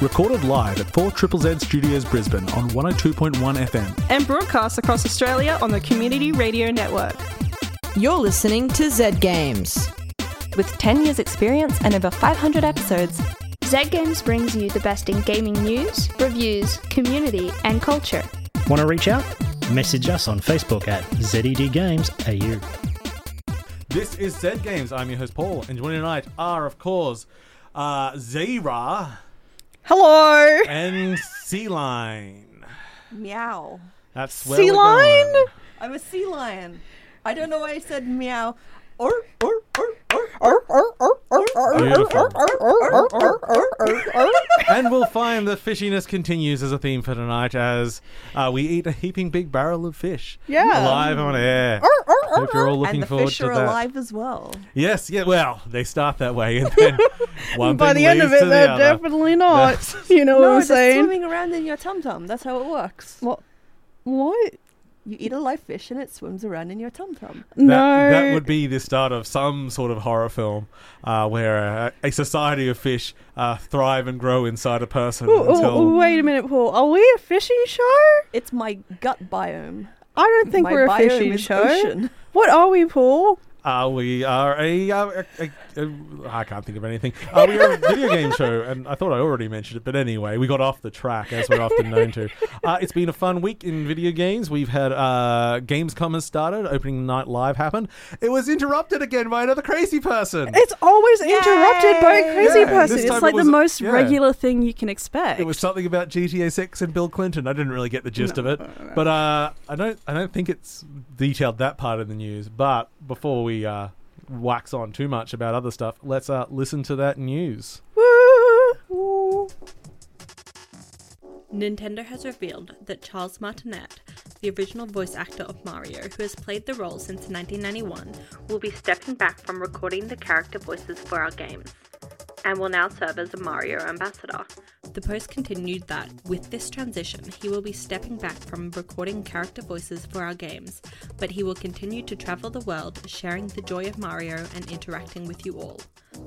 Recorded live at 4 Triple Z Studios Brisbane on 102.1 FM. and broadcast across Australia on the Community Radio Network. You're listening to Z Games. With 10 years' experience and over 500 episodes, Z Games brings you the best in gaming news, reviews, community, and culture. Want to reach out? Message us on Facebook at ZED Games AU. This is Z Games. I'm your host Paul, and joining tonight are, of course, uh, Zahra Hello! and Sea Line. Meow. That's where Sea we're Lion? going. I'm a sea lion. I don't know why I said meow. Or, or, or, or. Beautiful. and we'll find the fishiness continues as a theme for tonight as uh, we eat a heaping big barrel of fish. Yeah. Live on air. Hope you're all looking And the forward fish to are that. alive as well. Yes, yeah, well, they start that way and then one By thing the end of leads it, to the they're other. definitely not. You know what no, I'm saying? swimming around in your tum tum. That's how it works. What? What? You eat a live fish and it swims around in your tum tum. That, no. that would be the start of some sort of horror film uh, where a, a society of fish uh, thrive and grow inside a person Ooh, ooh, until ooh, wait a minute, Paul. Are we a fishing show? It's my gut biome. I don't think my we're a fishing show. ocean. What are we, Paul? uh, we are a, uh, a, a, a I can't think of anything. Uh, we are a video game show, and I thought I already mentioned it, but anyway, we got off the track as we're often known to. Uh, it's been a fun week in video games. We've had uh, Gamescom has started, opening night live happened. It was interrupted again by another crazy person. It's always interrupted by a crazy Yeah, person. this It's time like it the most yeah. regular thing you can expect. It was something about GTA 6 and Bill Clinton. I didn't really get the gist of it, but uh, I don't. I don't think it's detailed that part of the news. But before we uh, wax on too much about other stuff, let's uh, listen to that news. Nintendo has revealed that Charles Martinet, the original voice actor of Mario, who has played the role since 1991, will be stepping back from recording the character voices for our games and will now serve as a Mario ambassador. The post continued that, with this transition, he will be stepping back from recording character voices for our games, but he will continue to travel the world, sharing the joy of Mario and interacting with you all.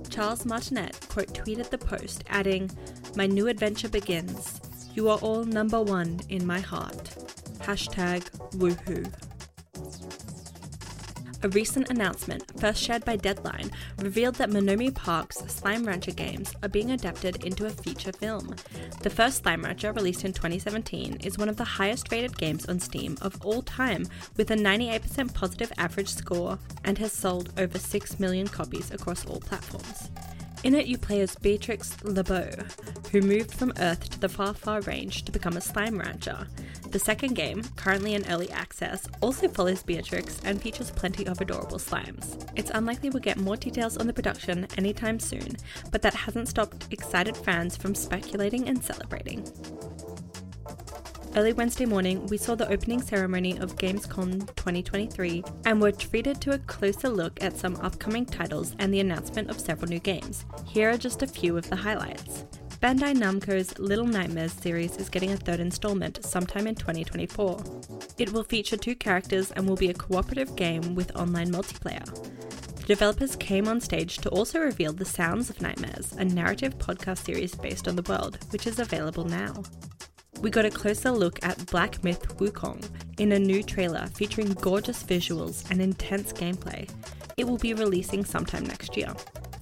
Charles Martinet quote tweeted the post, adding, My new adventure begins. You are all number one in my heart. Hashtag woohoo. A recent announcement, first shared by Deadline, revealed that Monomi Park's Slime Rancher games are being adapted into a feature film. The first Slime Rancher, released in 2017, is one of the highest rated games on Steam of all time, with a 98% positive average score, and has sold over 6 million copies across all platforms. In it, you play as Beatrix LeBeau, who moved from Earth to the far, far range to become a slime rancher. The second game, currently in early access, also follows Beatrix and features plenty of adorable slimes. It's unlikely we'll get more details on the production anytime soon, but that hasn't stopped excited fans from speculating and celebrating. Early Wednesday morning, we saw the opening ceremony of Gamescom 2023 and were treated to a closer look at some upcoming titles and the announcement of several new games. Here are just a few of the highlights. Bandai Namco's Little Nightmares series is getting a third installment sometime in 2024. It will feature two characters and will be a cooperative game with online multiplayer. The developers came on stage to also reveal The Sounds of Nightmares, a narrative podcast series based on the world, which is available now. We got a closer look at Black Myth Wukong in a new trailer featuring gorgeous visuals and intense gameplay. It will be releasing sometime next year.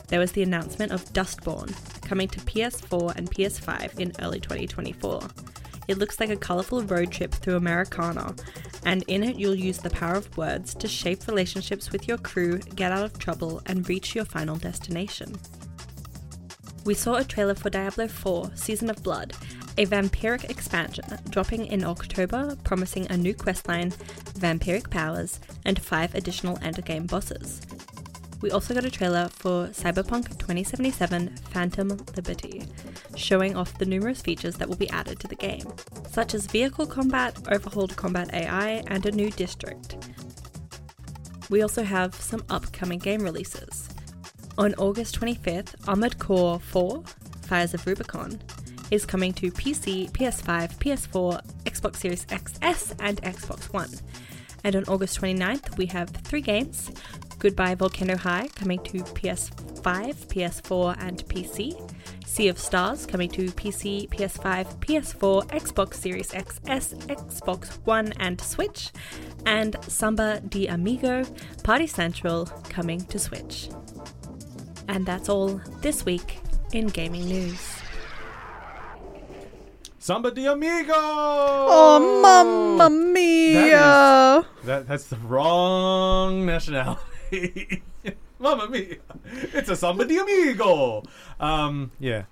There was the announcement of Dustborn coming to PS4 and PS5 in early 2024. It looks like a colourful road trip through Americana, and in it you'll use the power of words to shape relationships with your crew, get out of trouble, and reach your final destination. We saw a trailer for Diablo 4 Season of Blood, a vampiric expansion dropping in October, promising a new questline, vampiric powers, and five additional endgame bosses. We also got a trailer for Cyberpunk 2077 Phantom Liberty, showing off the numerous features that will be added to the game, such as vehicle combat, overhauled combat AI, and a new district. We also have some upcoming game releases. On August 25th, Armored Core 4 Fires of Rubicon is coming to PC, PS5, PS4, Xbox Series XS, and Xbox One. And on August 29th, we have three games Goodbye Volcano High coming to PS5, PS4, and PC, Sea of Stars coming to PC, PS5, PS4, Xbox Series XS, Xbox One, and Switch, and Samba de Amigo Party Central coming to Switch. And that's all this week in gaming news. Samba de Amigo. Oh, mamma mia! That that's the wrong nationality. Mamma mia! It's a Samba de Amigo. Um, yeah,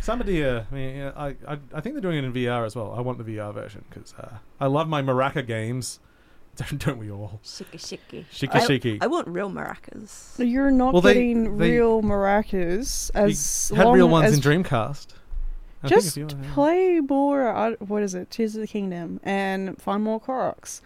Samba de. Uh, I mean, I, I I think they're doing it in VR as well. I want the VR version because uh, I love my Maraca games. Don't, don't we all? Shiki shiki. Shiki I, shiki. I want real maracas. You're not Well, getting they- real maracas as had long real ones as in Dreamcast. I Just you- yeah. play more. Uh, what is it? Tears of the Kingdom, and find more Koroks.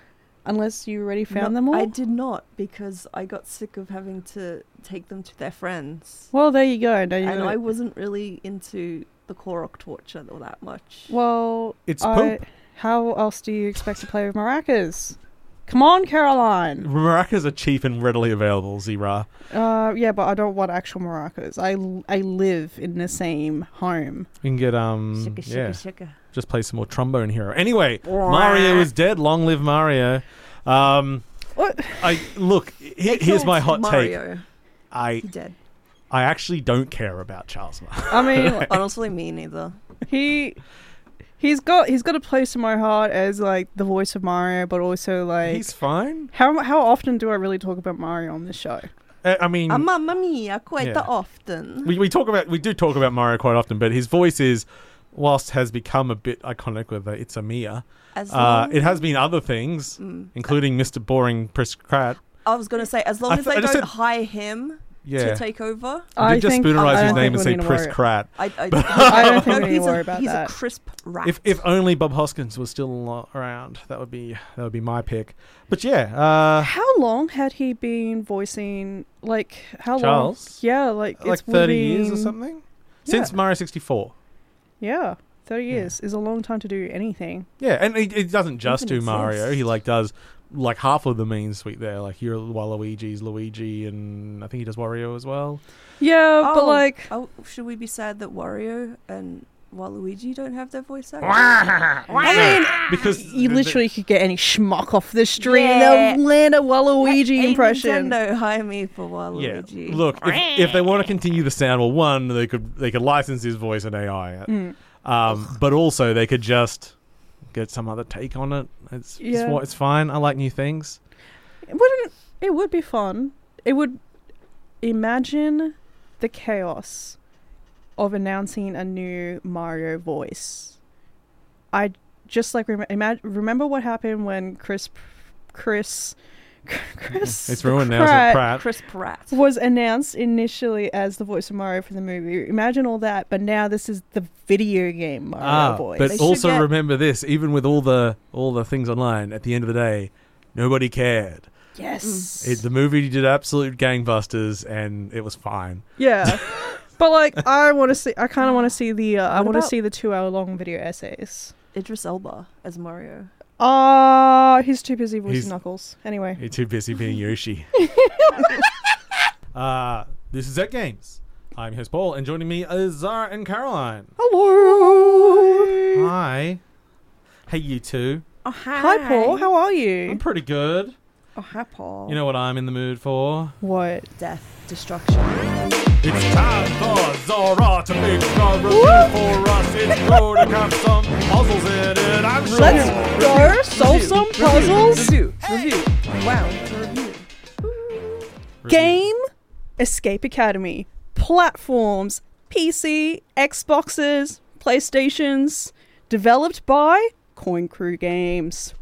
Unless you already found No, them all. I did not because I got sick of having to take them to their friends. Well, there you go. Now you and I wasn't really into the Korok torture all that much. Well, It's I, poop. how else do you expect to play with maracas? Come on, Caroline. Maracas are cheap and readily available. Zahra. Uh, yeah, but I don't want actual maracas. I, I live in the same home. You can get um Shika shika yeah, shika. Just play some more trombone hero. Anyway, Mario is dead. Long live Mario. Um, What? I look. he- here's my hot killed take. Mario. I He dead. I actually don't care about Charles Mario. I mean, Honestly, me neither. he he's got he's got a place in my heart as like the voice of Mario, but also like He's fine. how how often do I really talk about Mario on this show? Uh, I mean, Ah, mamma mia, quite Yeah. often. we we talk about we do talk about Mario quite often, but his voice is, whilst has become a bit iconic with the "It's a Mia," As uh, it has been other things, Mm. including Mr. Boring Chris Pratt. I was gonna say, as long I as th- they I don't said- hire him Yeah, to take over, I did just think- spoonerize I his name think and say Chris worry- Pratt. I, I, I don't think no, we need to he's worry a, about he's that. a crisp rat. If if only Bob Hoskins was still around, that would be that would be my pick. But yeah, uh, How long had he been voicing? Like how Charles? long? Yeah, like like it's thirty years or within- something since Mario sixty four. Yeah, thirty Yeah. years is a long time to do anything. Yeah, and he, he doesn't just do Even Mario. exist. He like does like half of the main suite there. Like here, Waluigi's Luigi, and I think he does Wario as well. Yeah, but Oh, like oh, should we be sad that Wario and Waluigi don't have their voice actors? I mean, because you the- literally could get any schmuck off the street Yeah. and they'll land a Waluigi Hey, impression. Nintendo, hire me for Yeah, Waluigi. look, if, if they want to continue the sound, well, one they could they could license his voice and AI, Mm. um, but also they could just get some other take on it. It's it's, Yeah. what it's fine. I like new things. It wouldn't. It would be fun. It would. Imagine the chaos of announcing a new Mario voice. I just like rem- imag- remember what happened when Chris, Chris, Chris. It's ruined now. Pratt So Pratt. Chris Pratt. was announced initially as the voice of Mario for the movie. Imagine all that, but now this is the video game Mario Ah, voice. but They also get- remember this: even with all the all the things online, at the end of the day, nobody cared. yes, It, the movie did absolute gangbusters, and it was fine. yeah. but like, I want to see. I kind of want to see the. Uh, I want to about- see the two-hour-long video essays. Idris Elba as Mario. Ah, he's too busy voicing He's- Knuckles. Anyway, You're too busy being Yoshi. uh, this is Z Games. I'm his Paul, and joining me is Zahra and Caroline. hello. Hi. Hey, you two. Oh, hi. Hi, Paul. How are you? I'm you? pretty good. Oh, hi, Paul. You know what I'm in the mood for? What? death, destruction. It's time for Zahra to make a review for us. It's going to have some puzzles in it, I'm sure. Let's go solve some puzzles. Review, review. Wow, it's a review. Game Escape Academy. Platforms PC, Xboxes, PlayStations. Developed by Coin Crew Games.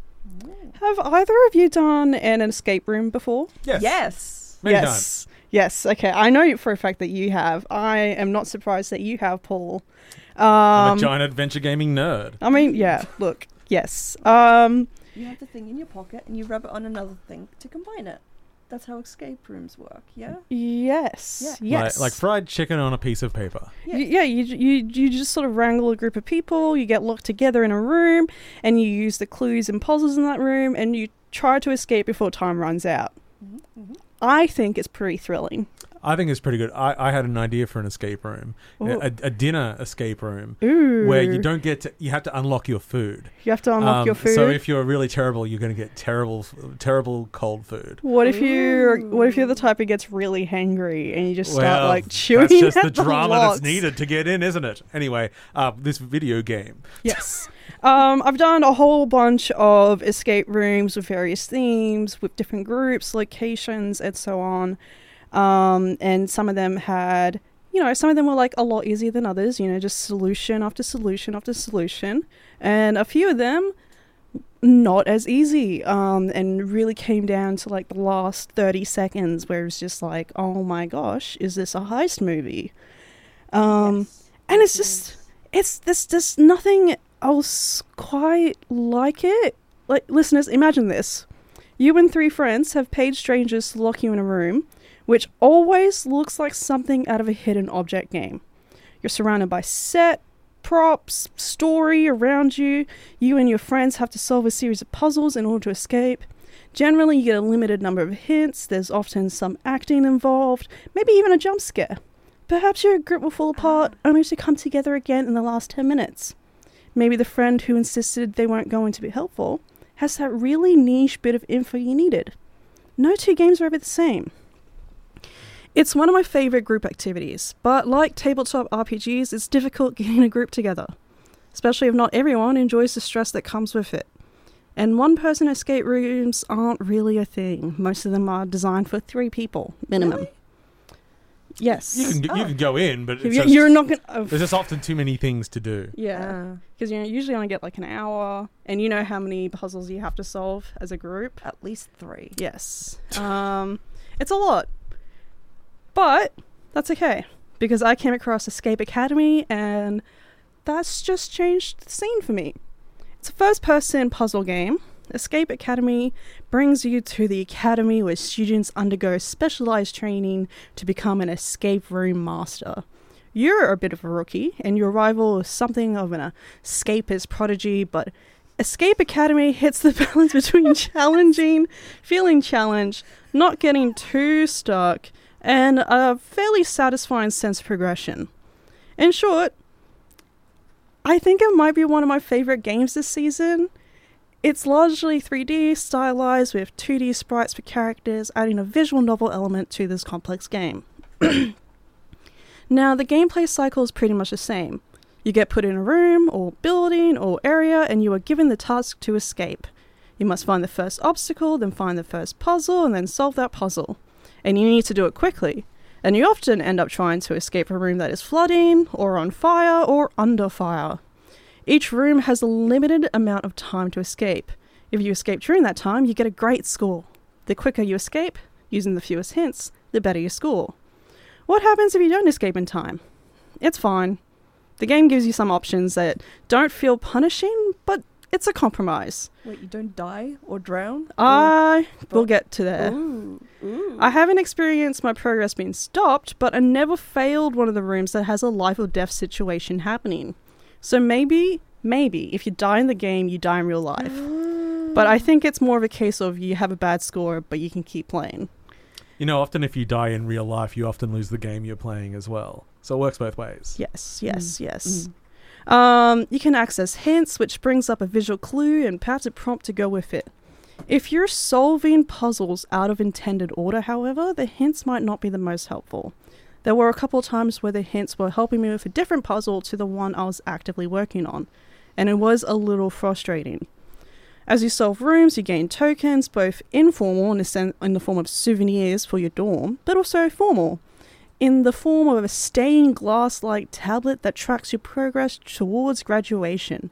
Have either of you done an escape room before? Yes. Yes. Many yes. times. Yes. Okay. I know for a fact that you have. I am not surprised that you have, Paul. I'm Um, a giant adventure gaming nerd. I mean, yeah. Look. Yes. Um. You have the thing in your pocket and you rub it on another thing to combine it. That's how escape rooms work, yeah? Yes. Yeah. Yes. Like, like fried chicken on a piece of paper. Y- yeah, you, you you just sort of wrangle a group of people, you get locked together in a room, and you use the clues and puzzles in that room, and you try to escape before time runs out. Mm-hmm, I think it's pretty thrilling. I think it's pretty good. I, I had an idea for an escape room, a, a, a dinner escape room, Ooh. where you don't get to. You have to unlock your food. You have to unlock Um, your food. So if you're really terrible, you're going to get terrible, terrible cold food. what if you what if you're the type who gets really hangry and you just start Well, like chewing That's just the at drama lots? that's needed to get in, isn't it? Anyway, uh, this video game. Yes. Um, I've done a whole bunch of escape rooms with various themes, with different groups, locations, and so on. Um, and some of them had, you know, some of them were like a lot easier than others, you know, just solution after solution after solution. And a few of them not as easy um, and really came down to like the last 30 seconds where it's just like, oh my gosh, is this a heist movie? Um, And it's just, it's there's just nothing else quite like it. Like, listeners, imagine this. You and three friends have paid strangers to lock you in a room, which always looks like something out of a hidden object game. You're surrounded by set, props, story around you. You and your friends have to solve a series of puzzles in order to escape. Generally, you get a limited number of hints, there's often some acting involved, maybe even a jump scare. Perhaps your group will fall apart ah. only to come together again in the last 10 minutes. Maybe the friend who insisted they weren't going to be helpful has that really niche bit of info you needed. No two games are ever the same. It's one of my favorite group activities, but like tabletop RPGs, it's difficult getting a group together, especially if not everyone enjoys the stress that comes with it. And one person escape rooms aren't really a thing. Most of them are designed for three people minimum. Yes. You can you can go in, but it's You- just, You're not gonna. oh, there's just often too many things to do. yeah, because you know, usually only get like an hour, and you know how many puzzles you have to solve as a group. At least three. Yes, um, it's a lot, but that's okay because I came across Escape Academy, and that's just changed the scene for me. It's a first-person puzzle game. Escape Academy brings you to the academy where students undergo specialized training to become an escape room master. You're a bit of a rookie, and your rival is something of an escapist prodigy, but Escape Academy hits the balance between challenging, feeling challenged, not getting too stuck, and a fairly satisfying sense of progression. In short, I think it might be one of my favorite games this season. It's largely 3D, stylized with 2D sprites for characters, adding a visual novel element to this complex game. now, the gameplay cycle is pretty much the same. You get put in a room, or building, or area, and you are given the task to escape. You must find the first obstacle, then find the first puzzle, and then solve that puzzle. And you need to do it quickly. And you often end up trying to escape a room that is flooding, or on fire, or under fire. Each room has a limited amount of time to escape. If you escape during that time, you get a great score. The quicker you escape, using the fewest hints, the better your score. What happens if you don't escape in time? It's fine. The game gives you some options that don't feel punishing, but it's a compromise. Wait, you don't die or drown? I will but- get to there. Ooh, ooh. I haven't experienced my progress being stopped, but I never failed one of the rooms that has a life or death situation happening. So maybe, maybe, if you die in the game, you die in real life. But I think it's more of a case of you have a bad score, but you can keep playing. You know, often if you die in real life, you often lose the game you're playing as well. So it works both ways. Yes, yes, yes. Mm. Um, you can access hints, which brings up a visual clue and perhaps a prompt to go with it. If you're solving puzzles out of intended order, however, the hints might not be the most helpful. There were a couple times where the hints were helping me with a different puzzle to the one I was actively working on, and it was a little frustrating. As you solve rooms, you gain tokens, both informal in the form of souvenirs for your dorm, but also formal in the form of a stained glass like tablet that tracks your progress towards graduation.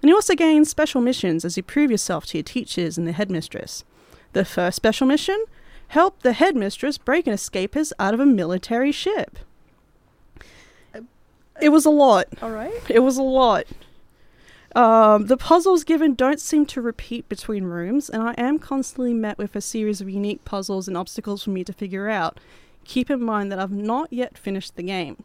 And you also gain special missions as you prove yourself to your teachers and the headmistress. The first special mission help the headmistress break an escapist out of a military ship. It was a lot. All right. It was a lot. Um, the puzzles given don't seem to repeat between rooms, and I am constantly met with a series of unique puzzles and obstacles for me to figure out. Keep in mind that I've not yet finished the game.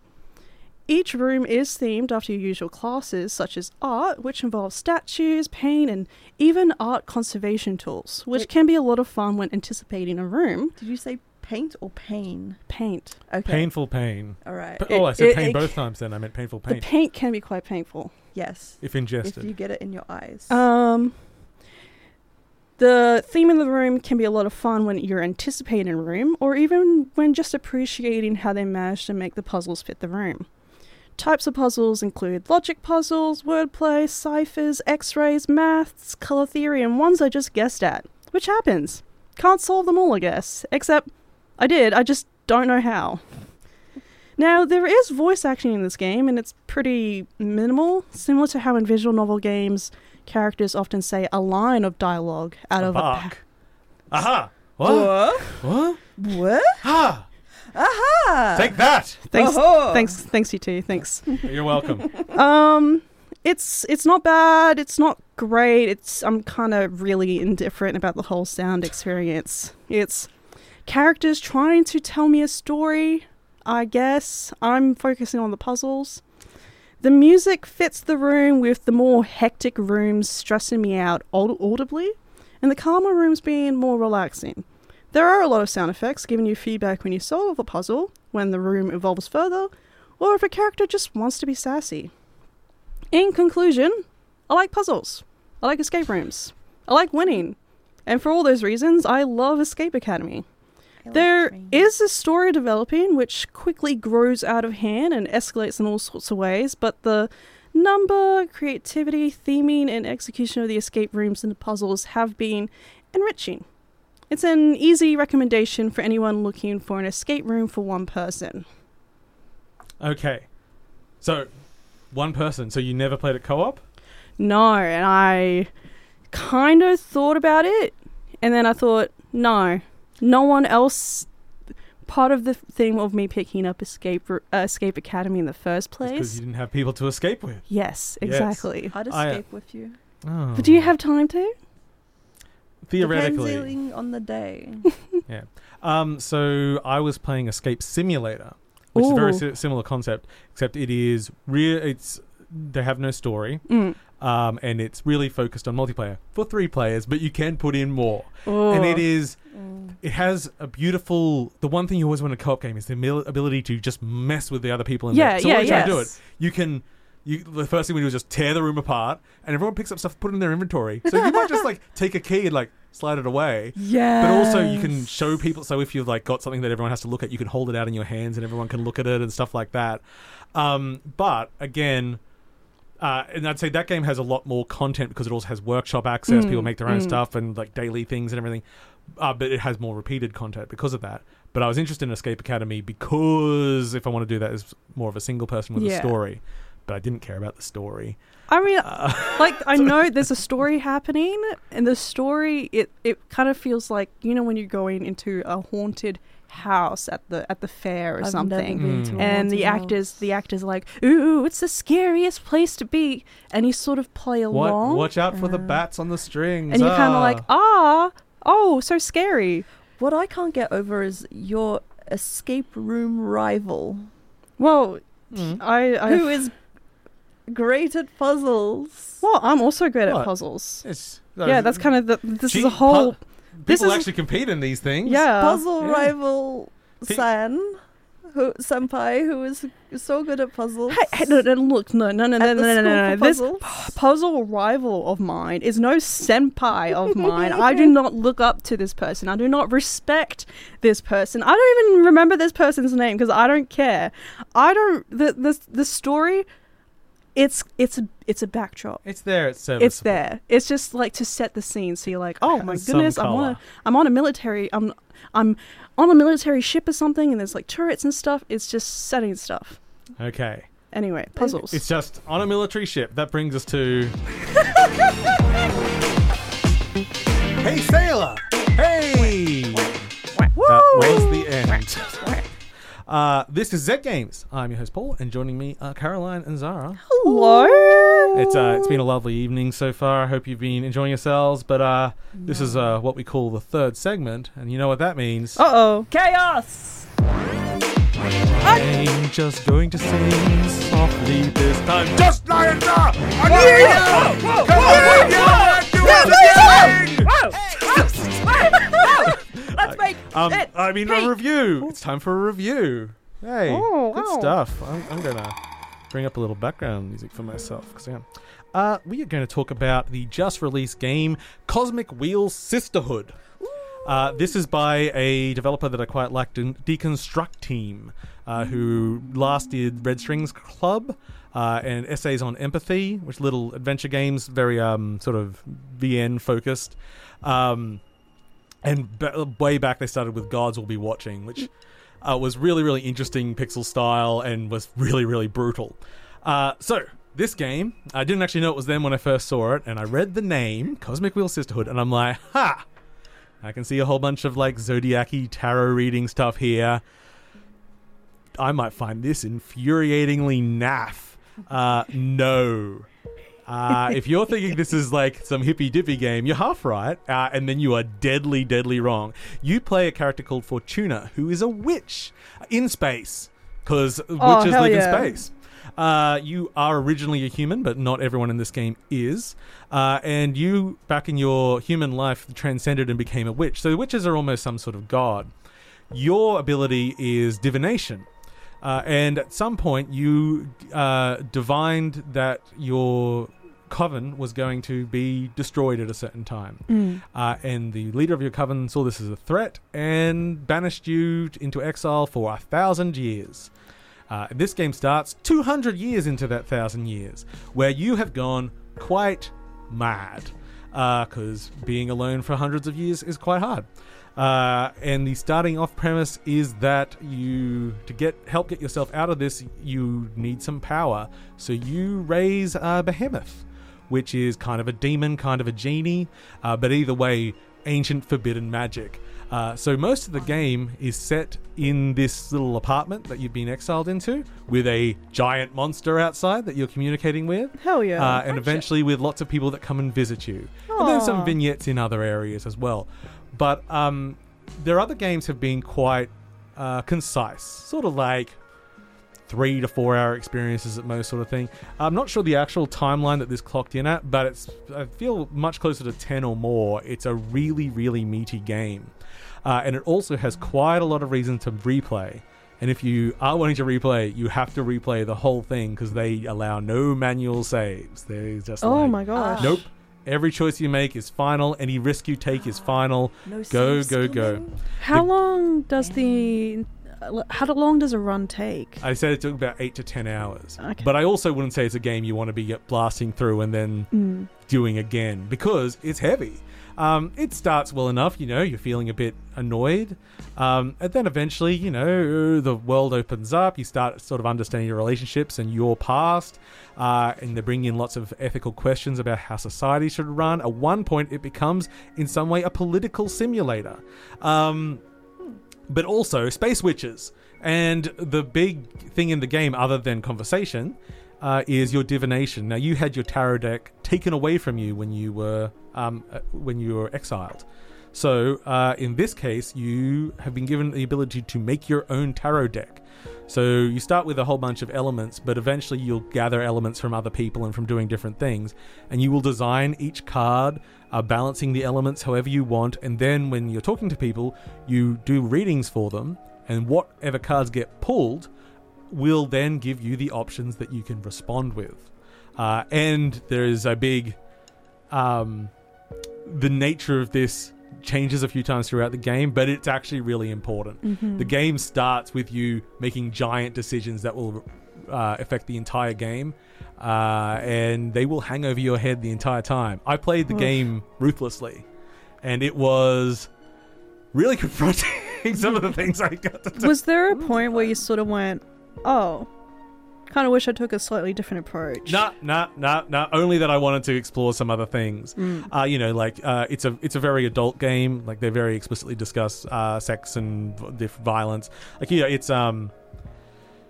Each room is themed after your usual classes, such as art, which involves statues, paint, and even art conservation tools, which Wait. can be a lot of fun when anticipating a room. Did you say paint or pain? Paint. Okay. Painful pain. All right. But, oh, I said it- pain it- both times. Then I meant painful The pain paint can be quite painful. Yes. if ingested. If ingested. you get it in your eyes. Um, the theme of the room can be a lot of fun when you're anticipating a room, or even when just appreciating how they managed to make the puzzles fit the room. Types of puzzles include logic puzzles, wordplay, ciphers, x-rays, maths, color theory, and ones I just guessed at. Which happens. Can't solve them all, I guess. Except, I did, I just don't know how. Now, there is voice acting in this game, and it's pretty minimal, similar to how in visual novel games, characters often say a line of dialogue out A of a bark. pack. Aha! What? What? What? What? Ah! Aha! Take that! Thanks, thanks, thanks you too. Thanks. You're welcome. um, it's it's not bad. It's not great. It's I'm kind of really indifferent about the whole sound experience. It's characters trying to tell me a story. I guess I'm focusing on the puzzles. The music fits the room with the more hectic rooms stressing me out audibly, and the calmer rooms being more relaxing. There are a lot of sound effects giving you feedback when you solve a puzzle, when the room evolves further, or if a character just wants to be sassy. In conclusion, I like puzzles. I like escape rooms. I like winning. And for all those reasons, I love Escape Academy. There is a story developing which quickly grows out of hand and escalates in all sorts of ways, but the number, creativity, theming, and execution of the escape rooms and the puzzles have been enriching. It's an easy recommendation for anyone looking for an escape room for one person. Okay. So, one person. So you never played it co-op? No, and I kind of thought about it, and then I thought, no, no one else. Part of the theme of me picking up Escape uh, Escape Academy in the first place. Because you didn't have people to escape with. Yes, Yes. exactly. I'd I- escape with you. Oh. But do you have time to? theoretically? Depending on the day. Yeah. Um, so I was playing Escape Simulator, which is a very si- similar concept, except it is real. It's they have no story, Mm. Um, and it's really focused on multiplayer for three players, but you can put in more. Oh. And it is, it has a beautiful. The one thing you always want in a co-op game is the mil- ability to just mess with the other people in Yeah, there. So yeah, what you try to do it, you can. You, the first thing we do is just tear the room apart, and everyone picks up stuff, put it in their inventory. So you might just like take a key and like slide it away. Yeah. But also, you can show people. So if you've like got something that everyone has to look at, you can hold it out in your hands, and everyone can look at it and stuff like that. Um, but again, uh, and I'd say that game has a lot more content because it also has workshop access. Mm, people make their own mm. stuff and like daily things and everything. Uh, but it has more repeated content because of that. But I was interested in Escape Academy because if I want to do that, it's more of a single person with a story. But I didn't care about the story. I mean, Uh, like I know there's a story happening, and the story it it kind of feels like you know when you're going into a haunted house at the at the fair or I've something. never been to Mm. and the haunted actors the actors are like ooh it's the scariest place to be and you sort of play what? along Watch out for the Uh, bats on the strings. and you're kind of Ah. like ah oh so scary What I can't get over is your escape room rival, well Mm. I, I who is great at puzzles. well i'm also great What? at puzzles It's, yeah that's kind of the this Gee, is a whole pu- this people is- actually compete in these things. yeah Puzzle yeah. rival He- San, who senpai, who is so good at puzzles. Hey, hey, no, no, look, no, no, no, no, At no, no, no, no. This puzzles. puzzle rival of mine is no senpai of mine. I do not look up to this person. I do not respect this person. I don't even remember this person's name because I don't care. I don't. The the the story. It's it's a it's a backdrop. It's there. It's serviceable. It's there. It's just like to set the scene. So you're like, oh my some goodness, I'm on a I'm on a military. I'm I'm on a military ship or something, and there's like turrets and stuff. It's just setting stuff. Okay. Anyway, puzzles. It's just on a military ship. That brings us to. hey, sailor! Hey! That was the end. Uh, this is Z Games. I'm your host Paul, and joining me are Caroline and Zahra. Hello. It's uh, it's been a lovely evening so far. I hope you've been enjoying yourselves. But uh, this is uh, what we call the third segment, and you know what that means. Uh oh. Chaos. I'm just going to sing softly this time. Just like that! I Let's make Um, I mean, hey. a review. It's time for a review. Hey, Oh, good wow. stuff. I'm, I'm gonna bring up a little background music for myself because yeah. Uh, we are going to talk about the just released game Cosmic Wheels Sisterhood. Uh, this is by a developer that I quite like, De- Deconstructeam, uh, who last did Red Strings Club uh, and essays on empathy, which little adventure games, very um, sort of VN focused. Um, and b- way back they started with Gods Will Be Watching, which uh, was really, really interesting pixel style and was really, really brutal. Uh, so this game, I didn't actually know it was them when I first saw it, and I read the name Cosmic Wheel Sisterhood, and I'm like, ha! I can see a whole bunch of like zodiac-y tarot reading stuff here. I might find this infuriatingly naff. Uh, no. Uh, if you're thinking this is like some hippy dippy game, you're half right, uh, and then you are deadly, deadly wrong. You play a character called Fortuna, who is a witch in space, because Oh, witches live yeah. in space. Uh, you are originally a human, but not everyone in this game is. Uh, and you, back in your human life, transcended and became a witch. So witches are almost some sort of god. Your ability is divination. Uh, and at some point, you uh, divined that your coven was going to be destroyed at a certain time. Uh, and the leader of your coven saw this as a threat and banished you into exile for a thousand years. Uh, this game starts 200 years into that thousand years, where you have gone quite mad. Because being alone for hundreds of years is quite hard. Uh, and the starting off premise is that you, to get help get yourself out of this, you need some power. So you raise a Behemoth, which is kind of a demon, kind of a genie, uh, but either way, ancient forbidden magic. Uh, so most of the game is set in this little apartment that you've been exiled into, with a giant monster outside that you're communicating with. Hell yeah. Uh, and eventually with lots of people that come and visit you. And then some vignettes in other areas as well. But um, their other games have been quite uh, concise, sort of like three to four hour experiences at most, sort of thing. I'm not sure the actual timeline that this clocked in at, but it's I feel much closer to 10 or more. It's a really, really meaty game. Uh, and it also has quite a lot of reason to replay. And if you are wanting to replay, you have to replay the whole thing because they allow no manual saves. They're just oh like, my gosh. Nope. Every choice you make is final. Any risk you take is final. No Go, go, go. How The- long does the how long does a run take? I said it took about eight to ten hours. Okay. But I also wouldn't say it's a game you want to be blasting through and then Mm. doing again because it's heavy. Um, it starts well enough, you know, you're feeling a bit annoyed. Um, and then eventually, you know, the world opens up. You start sort of understanding your relationships and your past. Uh, and they bring in lots of ethical questions about how society should run. At one point, it becomes, in some way, a political simulator. Um, but also space witches. And the big thing in the game, other than conversation, uh, is your divination. Now, you had your tarot deck taken away from you when you were um, uh, when you were exiled. So, uh, in this case, you have been given the ability to make your own tarot deck. So you start with a whole bunch of elements, but eventually you'll gather elements from other people and from doing different things, and you will design each card, uh, balancing the elements however you want. And then when you're talking to people, you do readings for them, and whatever cards get pulled will then give you the options that you can respond with. Uh, and there is a big, um, the nature of this changes a few times throughout the game, but it's actually really important. The game starts with you making giant decisions that will uh, affect the entire game, uh, and they will hang over your head the entire time. I played the Oof. game ruthlessly, and it was really confronting. some of the things I got to do. Was there a point where you sort of went, "Oh, kind of wish I took a slightly different approach"? Nah, nah, nah, nah. Only that I wanted to explore some other things. Mm. Uh, you know, like uh, it's a it's a very adult game. Like they very explicitly discuss uh, sex and diff- violence. Like you know, it's um,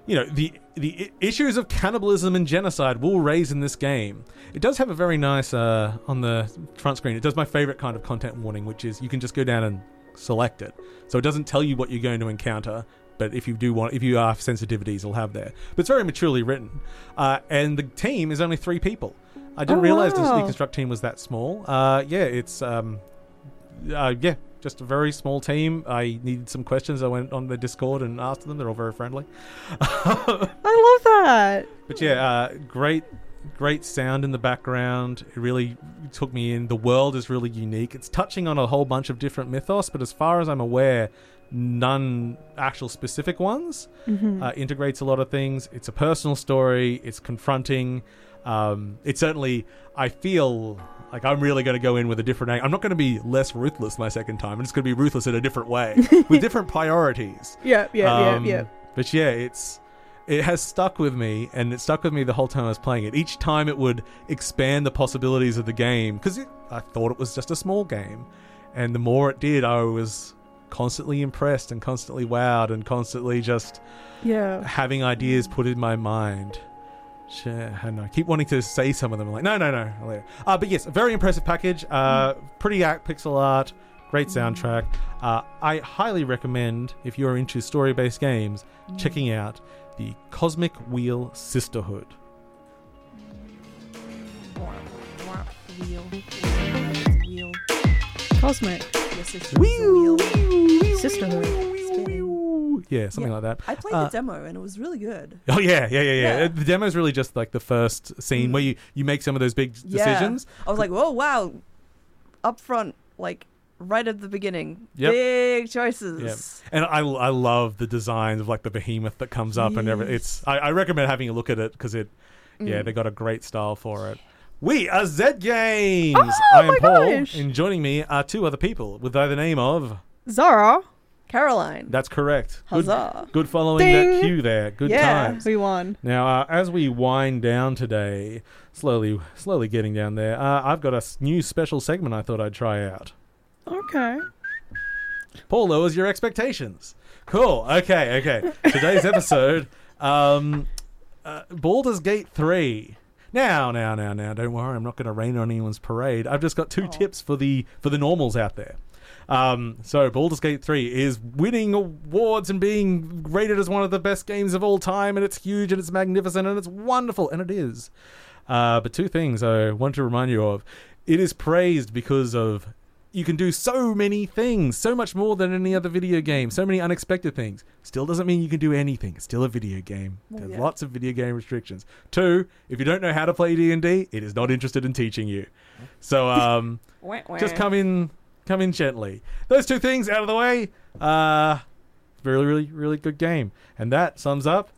you know the the issues of cannibalism and genocide will raise in this game. It does have a very nice uh, on the front screen. It does my favorite kind of content warning, which is you can just go down and select it. So it doesn't tell you what you're going to encounter. But if you do want, if you have sensitivities, it'll have there. But it's very maturely written, uh, and the team is only three people. I didn't Oh, realize the wow. Deconstructeam was that small. Uh, yeah, it's um, uh, yeah, just a very small team. I needed some questions. I went on the Discord and asked them. They're all very friendly. I love that. But yeah, uh, great, great sound in the background. It really took me in. The world is really unique. It's touching on a whole bunch of different mythos, but as far as I'm aware, none actual specific ones. Mhm. Uh, integrates a lot of things. It's a personal story. It's confronting. Um, it's certainly. I feel like I'm really going to go in with a different. ang- I'm not going to be less ruthless my second time. I'm just going to be ruthless in a different way with different priorities. Yeah, yeah, yeah, Um, yeah. But yeah, it's it has stuck with me, and it stuck with me the whole time I was playing it. Each time it would expand the possibilities of the game because I thought it was just a small game, and the more it did, I was constantly impressed and constantly wowed and constantly just Yeah. having ideas put in my mind. Shit, I know. I keep wanting to say some of them. I'm like, no, no, no. Later. Uh, but yes, a very impressive package. Uh, pretty act pixel art, great soundtrack. Uh, I highly recommend if you're into story-based games, checking out the Cosmic Wheel Sisterhood. Wheel. Wheel. Cosmic. Yes, wheel. Sisterhood. Yeah, something Yeah, like that. I played Uh, the demo and it was really good. Oh yeah, yeah, yeah, yeah. Yeah. The demo is really just like the first scene where you you make some of those big Yeah. decisions. I was like, whoa, wow. Up front, like right at the beginning. Yep. Big choices. And I, I love the designs of like the behemoth that comes up and everything. It's I, I recommend having a look at it because it, yeah, Mm. they got a great style for it. We are Z Games. Oh I am my Paul, gosh. and joining me are two other people with by the name of. Zahra. Caroline. That's correct. Good, Huzzah. good following that Ding. cue there. Good Yeah. times. We won. Now, uh, as we wind down today, slowly, slowly getting down there, uh, I've got a s- new special segment I thought I'd try out. Okay. Paul lowers your expectations. Cool. Okay. Okay. Today's episode, um, uh, Baldur's Gate three. Now, now, now, now. Don't worry. I'm not going to rain on anyone's parade. I've just got two tips for the for the normals out there. Um, so Baldur's Gate 3 is winning awards and being rated as one of the best games of all time, and it's huge and it's magnificent and it's wonderful, and it is. Uh, but two things I want to remind you of. It is praised because of you can do so many things, so much more than any other video game, so many unexpected things. Still doesn't mean you can do anything. It's still a video game. There's yeah. lots of video game restrictions. Two, if you don't know how to play D&D, it is not interested in teaching you. So um just come in come in gently. Those two things out of the way. Uh really really really good game. And that sums up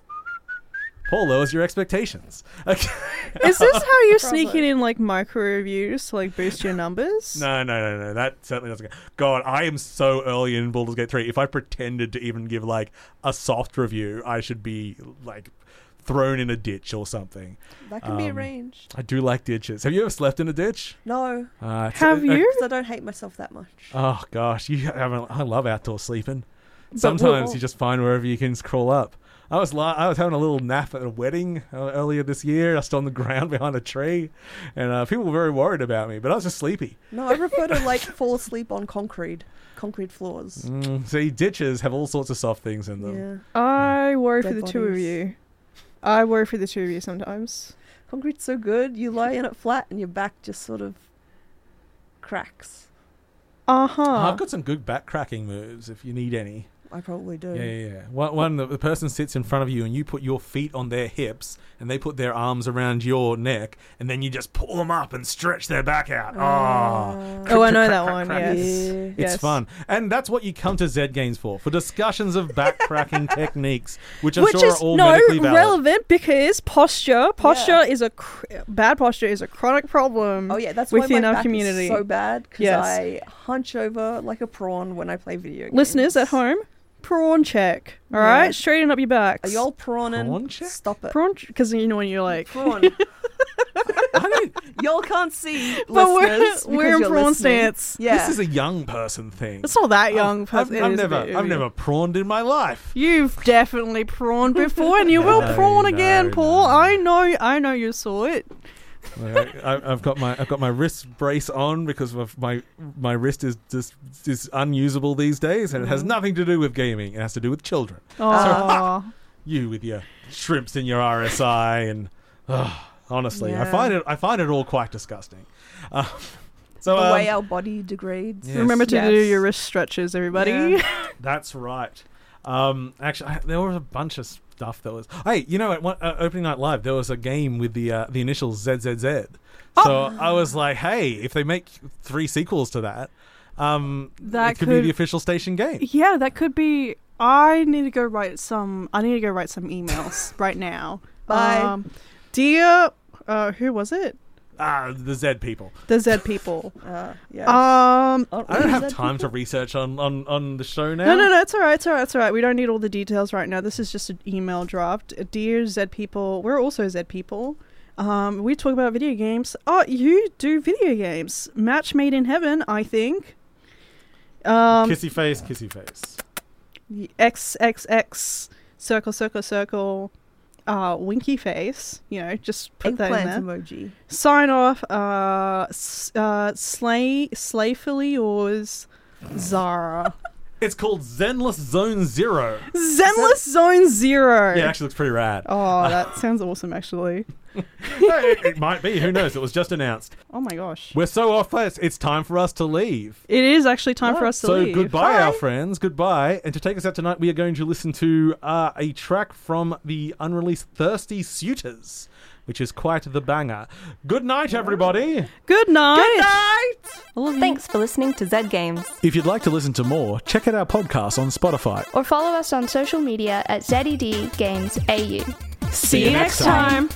Paul lowers your expectations. Okay. Is this how you're sneaking in like micro reviews to like boost your numbers? No, no, no, no. That certainly doesn't go. God, I am so early in Baldur's Gate 3. If I pretended to even give like a soft review, I should be like thrown in a ditch or something. That can be Um, arranged. I do like ditches. Have you ever slept in a ditch? No, Uh, Have you? because I don't hate myself that much. Oh gosh, you haven't. I love outdoor sleeping. But Sometimes we'll- you just find wherever you can crawl up. I was li- I was having a little nap at a wedding uh, earlier this year, just on the ground behind a tree, and uh, people were very worried about me. But I was just sleepy. No, I prefer to like fall asleep on concrete, concrete floors. Mm, see, ditches have all sorts of soft things in them. Yeah, I worry for Dead the two of you. I worry for the two of you sometimes. concrete's so good. You lie in it flat, and your back just sort of cracks. Uh huh. I've got some good back cracking moves if you need any. I probably do. Yeah, yeah, yeah. One, one the, the person sits in front of you and you put your feet on their hips and they put their arms around your neck and then you just pull them up and stretch their back out. Oh, Oh, I know crack, that crack, one. crack. Yes. It's Yes. fun. And that's what you come to Z Games for, for discussions of back cracking techniques, which I'm Which sure is are all no medically valid. relevant because posture, posture is a cr- bad posture is a chronic problem. Oh yeah, that's why within my our back community. is so bad because Yes. I hunch over like a prawn when I play video games. Listeners at home, prawn check. All Yeah. right, straighten up your backs. are y'all prawning? Prawn check? Stop it. prawn? Because you know when you're like, Prawn. I don't, y'all can't see, but we're listeners, we're in you're prawn listening. stance. Yeah. This is a young person thing. It's not that young. I've, person. I've, It I've is a never, bit I've never prawned in my life. You've definitely prawned before, and you will No, prawn no, again, Paul. no. I know, I know you saw it. Like, I, I've got my I've got my wrist brace on because of my my wrist is just is unusable these days, and it Mm-hmm. has nothing to do with gaming. It has to do with children. Oh, You with your shrimps in your RSI, and ugh, honestly, I find it I find it all quite disgusting. Uh, So the um, way our body degrades. Yes. Remember to do your wrist stretches, everybody. Yeah. That's right. Um, actually, I, there was a bunch of stuff that was. Hey, you know, at one, uh, opening night live, there was a game with the uh, the initials ZZZ. So I was like, hey, if they make three sequels to that, um, That it could, be the official station game. Yeah, that could be. I need to go write some. I need to go write some emails right now. Bye. Um, dear, uh, who was it? Ah, the Z people. The Z people. Uh, yes. Um, Oh, I don't have that time to research on, on, on the show now. no, no, no. It's all right. It's all right. It's all right. We don't need all the details right now. This is just an email draft. Dear Z people, we're also Z people. Um, we talk about video games. Oh, you do video games. Match made in heaven, I think. Um, Kissy face, kissy face. X X X circle circle circle uh winky face you know just put that in there emoji. sign off uh s- uh slay slayfully yours Zahra It's called Zenless Zone Zero. zenless zone zero Yeah, it actually looks pretty rad. oh that sounds awesome actually it, it might be. Who knows? It was just announced. oh my gosh We're so off place. It's time for us to leave. it is actually time for us to leave. so leave goodbye, Hi. our friends. Goodbye. And to take us out tonight, we are going to listen to uh, a track from the unreleased Thirsty Suitors, which is quite the banger. Good night, everybody. good night Good night. I love you. Thanks for listening to Zed Games. If you'd like to listen to more, check out our podcast on Spotify. Or follow us on social media at ZED Games AU. see you next time.